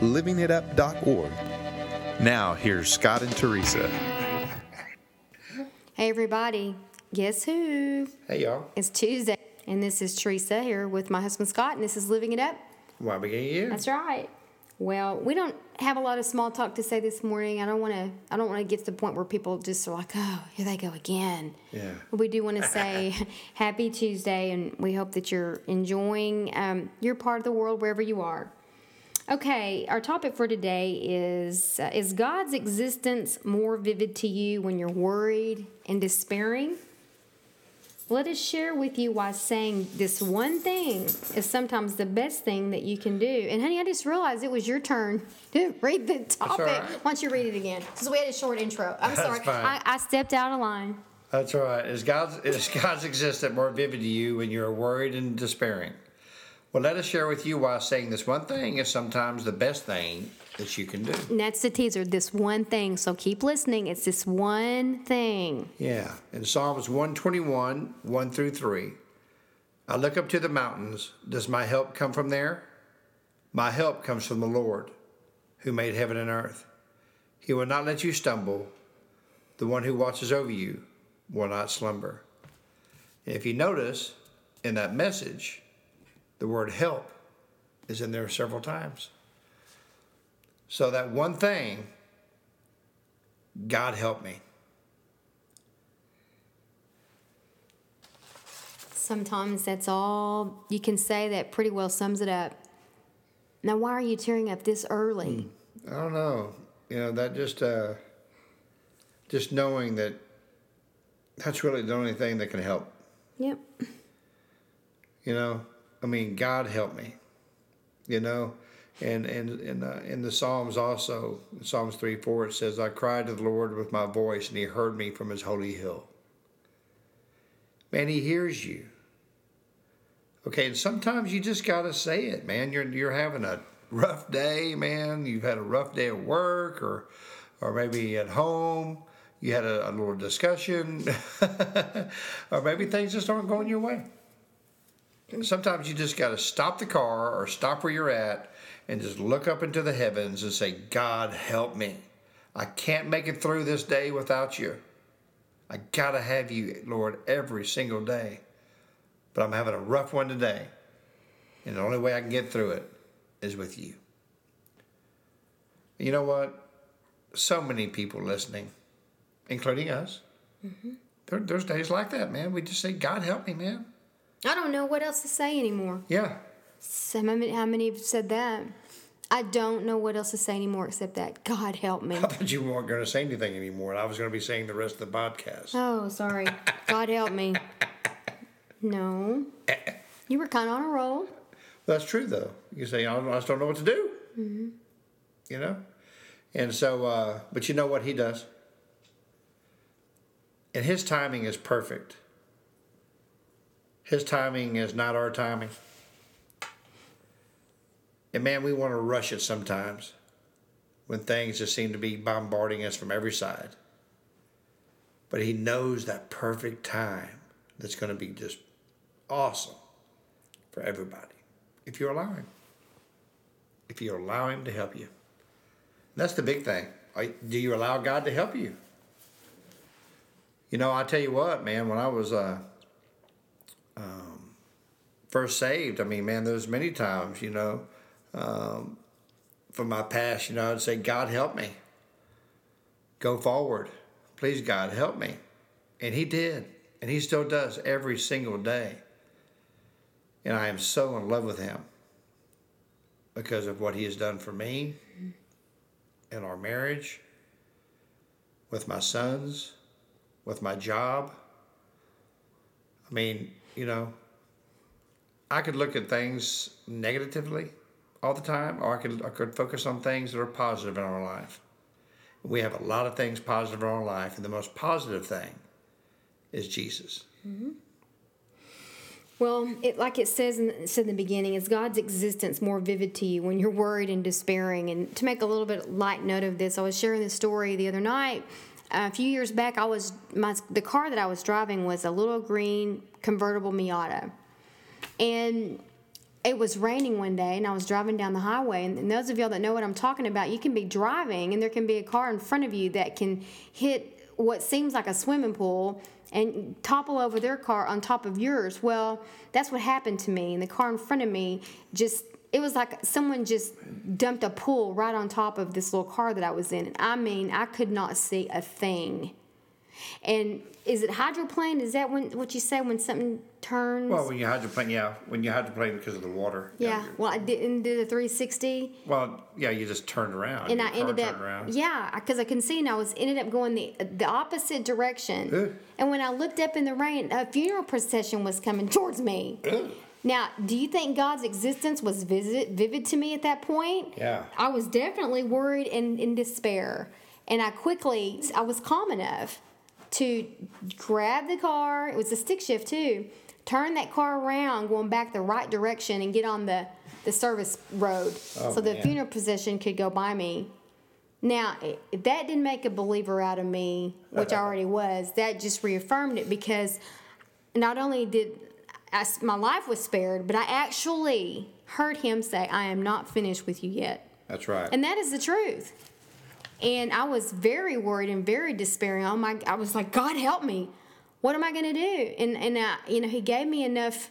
livingitup.org. Now, here's Scott and Teresa. Hey, everybody. Guess who? Hey y'all, It's Tuesday, and this is Teresa here with my husband Scott, and this is Living It Up. why beginning year? That's right. Well, we don't have a lot of small talk to say this morning. I don't want to. I don't want to get to the point where people just are like, "Oh, here they go again." Yeah. But we do want to say Happy Tuesday, and we hope that you're enjoying um, your part of the world wherever you are. Okay, our topic for today is uh, Is God's existence more vivid to you when you're worried and despairing? Let us share with you why saying this one thing is sometimes the best thing that you can do. And honey, I just realized it was your turn to read the topic. right. Why don't you read it again? Because we had a short intro. I'm That's sorry. I, I stepped out of line. That's right. Is God's is God's existence more vivid to you when you're worried and despairing? Well, let us share with you why saying this one thing is sometimes the best thing that you can do. And that's the teaser, this one thing. So keep listening. It's this one thing. Yeah. In Psalms 121, 1 through 3, I look up to the mountains. Does my help come from there? My help comes from the Lord, who made heaven and earth. He will not let you stumble. The one who watches over you will not slumber. And if you notice in that message, the word help is in there several times. So that one thing, God help me. Sometimes that's all you can say that pretty well sums it up. Now, why are you tearing up this early? I don't know. You know, that just uh just knowing that that's really the only thing that can help. Yep. You know, I mean, God help me. You know, and and and uh, in the Psalms also, Psalms three four, it says, "I cried to the Lord with my voice, and He heard me from His holy hill." Man, He hears you. Okay, and sometimes you just gotta say it, man. You're you're having a rough day, man. You've had a rough day at work, or or maybe at home. You had a, a little discussion, or maybe things just aren't going your way. Sometimes you just got to stop the car or stop where you're at and just look up into the heavens and say, God, help me. I can't make it through this day without you. I got to have you, Lord, every single day. But I'm having a rough one today. And the only way I can get through it is with you. You know what? So many people listening, including us, mm-hmm. there, there's days like that, man. We just say, God, help me, man. I don't know what else to say anymore. Yeah. So how many, how many have said that? I don't know what else to say anymore except that. God help me. I thought you weren't going to say anything anymore. and I was going to be saying the rest of the podcast. Oh, sorry. God help me. No. You were kind of on a roll. That's true, though. You say, I just don't know what to do. You know? And so, uh, but you know what he does? And his timing is perfect. His timing is not our timing. And man, we want to rush it sometimes when things just seem to be bombarding us from every side. But he knows that perfect time that's going to be just awesome for everybody if you allow him. If you allow him to help you. That's the big thing. Do you allow God to help you? You know, I tell you what, man, when I was uh, um, first saved, I mean, man, there's many times, you know, um, from my past, you know, I'd say, God, help me. Go forward. Please, God, help me. And He did. And He still does every single day. And I am so in love with Him because of what He has done for me in our marriage, with my sons, with my job. I mean, you know, I could look at things negatively all the time, or I could I could focus on things that are positive in our life. We have a lot of things positive in our life, and the most positive thing is Jesus. Well, it like it says in, said in the beginning, is God's existence more vivid to you when you're worried and despairing? And to make a little bit light note of this, I was sharing this story the other night. Uh, a few years back, I was my the car that I was driving was a little green convertible Miata, and it was raining one day, and I was driving down the highway. And, those of y'all that know what I'm talking about, you can be driving, and there can be a car in front of you that can hit what seems like a swimming pool and topple over their car on top of yours. Well, that's what happened to me. And the car in front of me just, it was like someone just dumped a pool right on top of this little car that I was in. And I mean, I could not see a thing. And is it hydroplane? Is that when, what you say when something turns? Well, when you hydroplane, yeah, when you hydroplane because of the water. yeah. you're- Well, I didn't do the 360. Well, yeah, you just turned around. and your I ended up around. yeah because I can see and I was ended up going the the opposite direction Ugh. and when I looked up in the rain a funeral procession was coming towards me Ugh. now do you think God's existence was vivid vivid to me at that point Yeah. I was definitely worried and in despair and I quickly I was calm enough to grab the car it was a stick shift too turn that car around going back the right direction and get on the the service road Oh, so the man. funeral procession could go by me now, that didn't make a believer out of me, which I already was, that just reaffirmed it because not only did I, my life was spared, but I actually heard him say, I am not finished with you yet. That's right. And that is the truth. And I was very worried and very despairing. Oh my! I was like, God help me. What am I going to do? And and uh, you know, He gave me enough,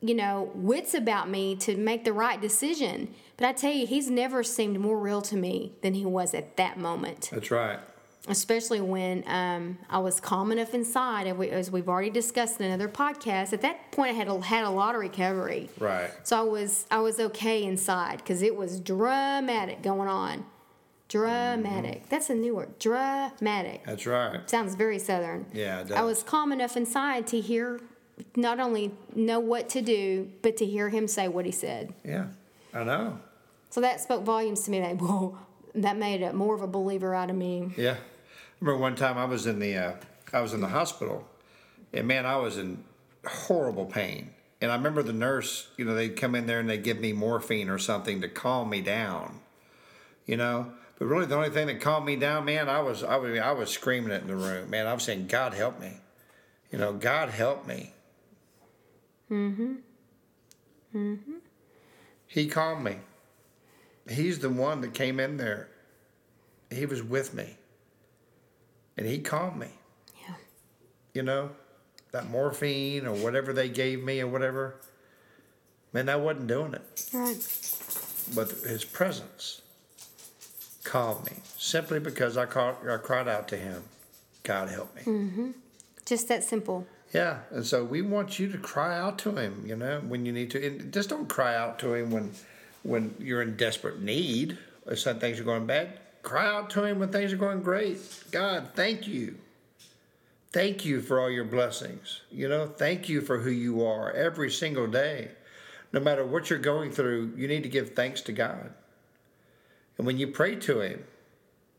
you know, wits about me to make the right decision. But I tell you, He's never seemed more real to me than He was at that moment That's right. especially when um, I was calm enough inside, as we've already discussed in another podcast. At that point, I had a, had a lot of recovery, Right. so I was I was okay inside because it was dramatic going on. Dramatic. Mm-hmm. That's a new word. Dramatic. That's right. Sounds very southern. Yeah, it I was calm enough inside to hear, not only know what to do, but to hear him say what he said. Yeah, I know. So that spoke volumes to me. That whoa, that made a more of a believer out of me. Yeah. I remember one time I was in the uh, I was in the hospital, and man, I was in horrible pain. And I remember the nurse, you know, they'd come in there and they'd give me morphine or something to calm me down, you know. But really, the only thing that calmed me down, man, I was I was I was screaming it in the room, man. I was saying, God help me, you know, God help me. Mm-hmm. Mm-hmm. He calmed me. He's the one that came in there. He was with me. And he calmed me. Yeah. You know, that morphine or whatever they gave me or whatever. Man, I wasn't doing it. Right. But his presence calmed me simply because I, called, I cried out to him, God help me. Mm-hmm. Just that simple. Yeah, and so we want you to cry out to him, you know, when you need to. And just don't cry out to him when when you're in desperate need or some things are going bad. Cry out to him when things are going great. God, thank you. Thank you for all your blessings. You know, thank you for who you are every single day. No matter what you're going through, you need to give thanks to God. And when you pray to him,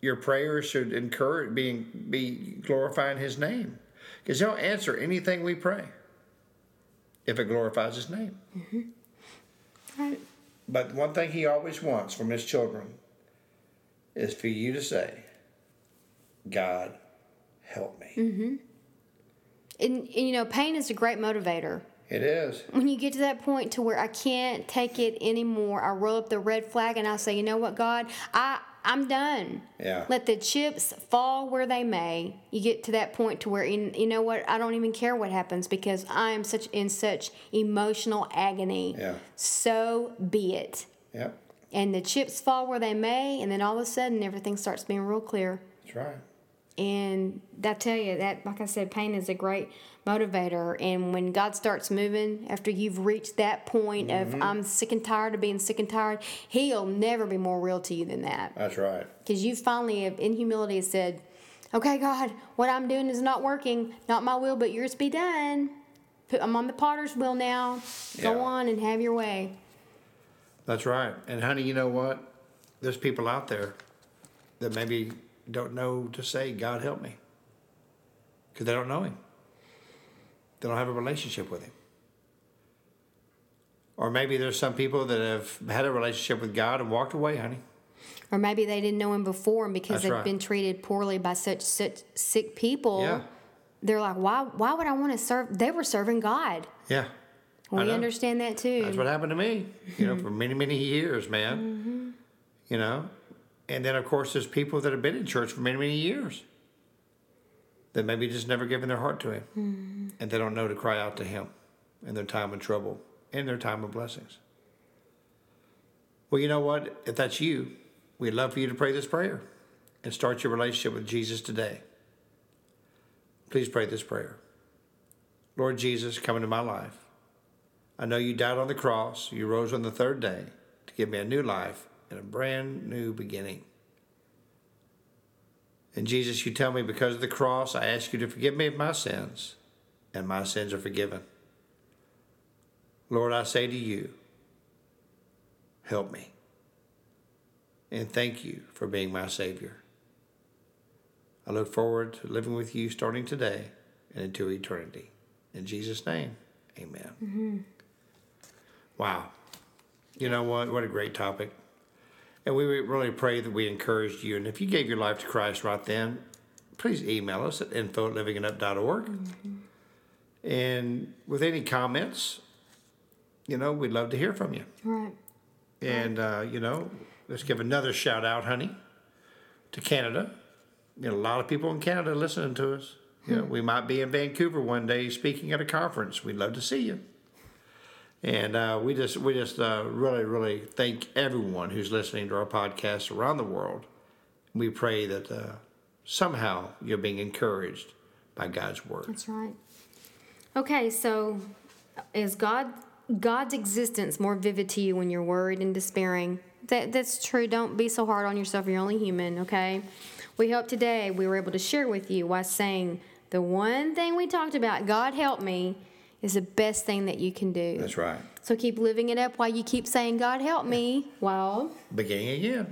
your prayer should encourage being be glorifying his name. Because he'll answer anything we pray if it glorifies his name. Mm-hmm. Right. but one thing he always wants from his children is for you to say god help me. Mm-hmm. And, and you know, pain is a great motivator. It is When you get to that point to where I can't take it anymore, I roll up the red flag and I say, you know what, God, I I'm done. Yeah. Let the chips fall where they may. You get to that point to where you, you know what, I don't even care what happens because I am such in such emotional agony. Yeah. So be it. yep And the chips fall where they may, and then all of a sudden everything starts being real clear. that's right And I tell you that, like I said, pain is a great motivator. And when God starts moving, after you've reached that point of mm-hmm. I'm sick and tired of being sick and tired, He'll never be more real to you than that. that's right Because you finally, have, in humility, said, "Okay, God, what I'm doing is not working. Not my will, but yours be done. Put- I'm on the Potter's wheel now. Go Yeah. on and have your way." That's right. And honey, you know what? There's people out there that maybe don't know to say, God help me. Because they don't know Him, they don't have a relationship with Him. Or maybe there's some people that have had a relationship with God and walked away, honey. Or maybe they didn't know him before, and because That's they've right. been treated poorly by such such sick people, Yeah. they're like, why why would I want to serve? They were serving God. Yeah. We understand that too. That's what happened to me, you know, for many, many years, man. Mm-hmm. You know? And then, of course, there's people that have been in church for many, many years that maybe just never given their heart to Him. Mm-hmm. And they don't know to cry out to Him in their time of trouble, in their time of blessings. Well, you know what? If that's you, we'd love for you to pray this prayer and start your relationship with Jesus today. Please pray this prayer Lord Jesus, come into my life. I know you died on the cross, you rose on the third day to give me a new life and a brand new beginning. And Jesus, you tell me because of the cross, I ask you to forgive me of my sins, and my sins are forgiven. Lord, I say to you, help me. And thank you for being my Savior. I look forward to living with you starting today and into eternity. In Jesus' name, amen. Mm-hmm. Wow. You know what? What a great topic. And we really pray that we encouraged you. And if you gave your life to Christ right then, please email us at info at livingitup.org. And with any comments, you know, we'd love to hear from you. right. And, uh, you know, let's give another shout out, honey, to Canada. You know, a lot of people in Canada listening to us. You know, we might be in Vancouver one day speaking at a conference. We'd love to see you. And uh, we just we just uh, really really thank everyone who's listening to our podcast around the world. We pray that uh, somehow you're being encouraged by God's word. That's right. Okay, so is God God's existence more vivid to you when you're worried and despairing? That that's true. Don't be so hard on yourself. You're only human, okay? We hope today we were able to share with you why saying the one thing we talked about, God help me, is the best thing that you can do. That's right. So keep living it up while you keep saying, God help me. Well, Beginning again.